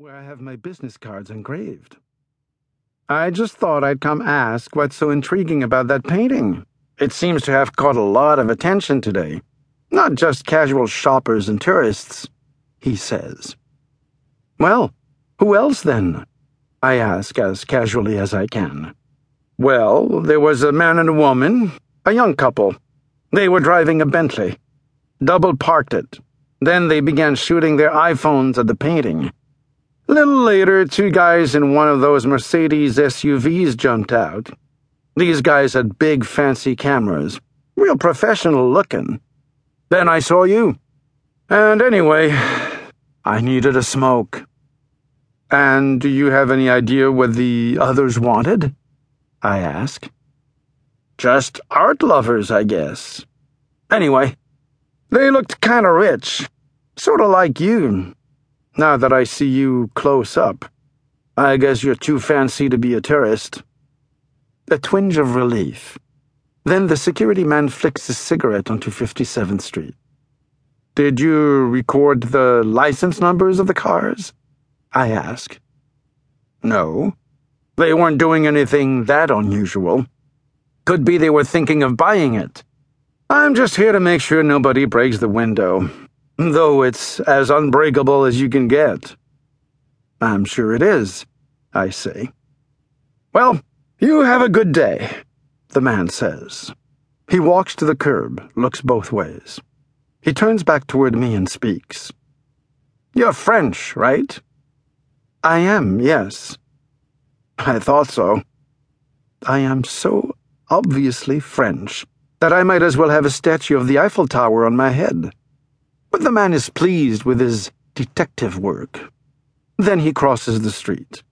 where I have my business cards engraved. I just thought I'd come ask what's so intriguing about that painting. It seems to have caught a lot of attention today. Not just casual shoppers and tourists, he says. Well, who else then? I ask as casually as I can. Well, there was a man and a woman, a young couple. They were driving a Bentley. Double parked it. Then they began shooting their iPhones at the painting. Little later, two guys in one of those Mercedes SUVs jumped out. These guys had big, fancy cameras, real professional looking. Then I saw you. And anyway, I needed a smoke. And do you have any idea what the others wanted? I ask. Just art lovers, I guess. Anyway, they looked kinda rich, sorta like you. Now that I see you close up, I guess you're too fancy to be a tourist. A twinge of relief. Then the security man flicks his cigarette onto 57th Street. Did you record the license numbers of the cars? I ask. No. They weren't doing anything that unusual. Could be they were thinking of buying it. I'm just here to make sure nobody breaks the window, though it's as unbreakable as you can get. I'm sure it is, I say. Well, you have a good day, the man says. He walks to the curb, looks both ways. He turns back toward me and speaks. You're French, right? I am, yes. I thought so. I am so obviously French that I might as well have a statue of the Eiffel Tower on my head. But the man is pleased with his detective work. Then he crosses the street.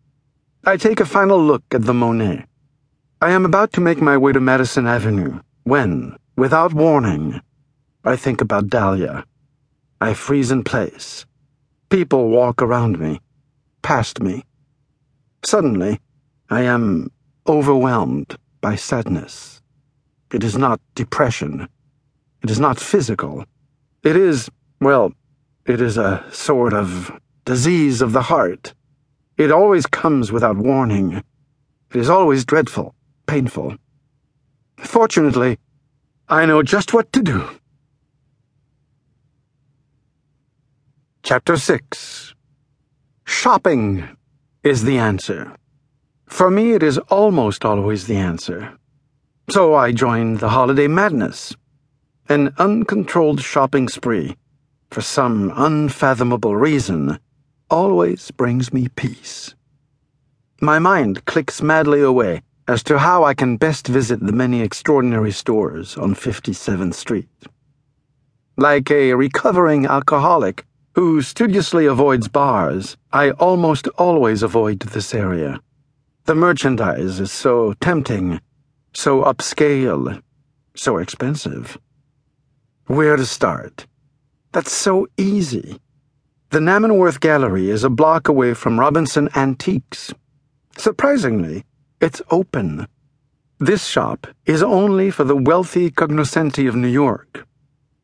I take a final look at the Monet. I am about to make my way to Madison Avenue when, without warning, I think about Dahlia. I freeze in place. People walk around me, past me. Suddenly, I am overwhelmed by sadness. It is not depression. It is not physical. It is, well, it is a sort of disease of the heart. It always comes without warning. It is always dreadful, painful. Fortunately, I know just what to do. Chapter 6 Shopping is the answer. For me, it is almost always the answer. So I joined the holiday madness, an uncontrolled shopping spree, for some unfathomable reason, always brings me peace. My mind clicks madly away as to how I can best visit the many extraordinary stores on 57th Street. Like a recovering alcoholic who studiously avoids bars, I almost always avoid this area. The merchandise is so tempting so upscale, so expensive. Where to start? That's so easy. The Namenworth Gallery is a block away from Robinson Antiques. Surprisingly, it's open. This shop is only for the wealthy cognoscenti of New York.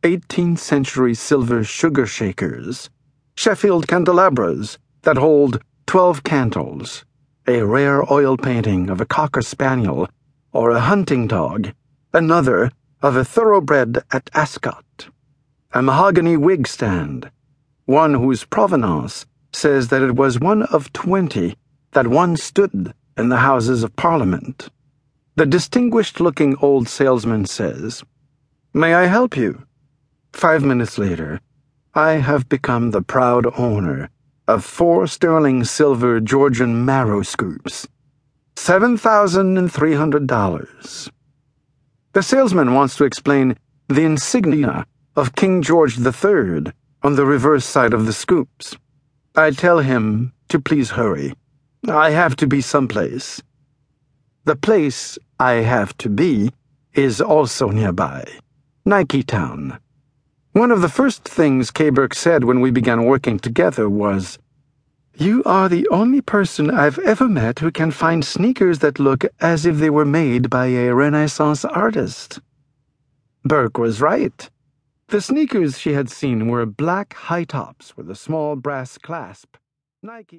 18th century silver sugar shakers, Sheffield candelabras that hold 12 candles, a rare oil painting of a cocker spaniel or a hunting dog, another of a thoroughbred at Ascot, a mahogany wig stand, one whose provenance says that it was one of twenty that once stood in the Houses of Parliament. The distinguished looking old salesman says, May I help you? Five minutes later, I have become the proud owner of four sterling silver Georgian marrow scoops $7,300. The salesman wants to explain the insignia of King George III on the reverse side of the scoops. I tell him to please hurry. I have to be someplace. The place I have to be is also nearby Nike Town. One of the first things K. Burke said when we began working together was, you are the only person I've ever met who can find sneakers that look as if they were made by a Renaissance artist. Burke was right. The sneakers she had seen were black high tops with a small brass clasp. Nike.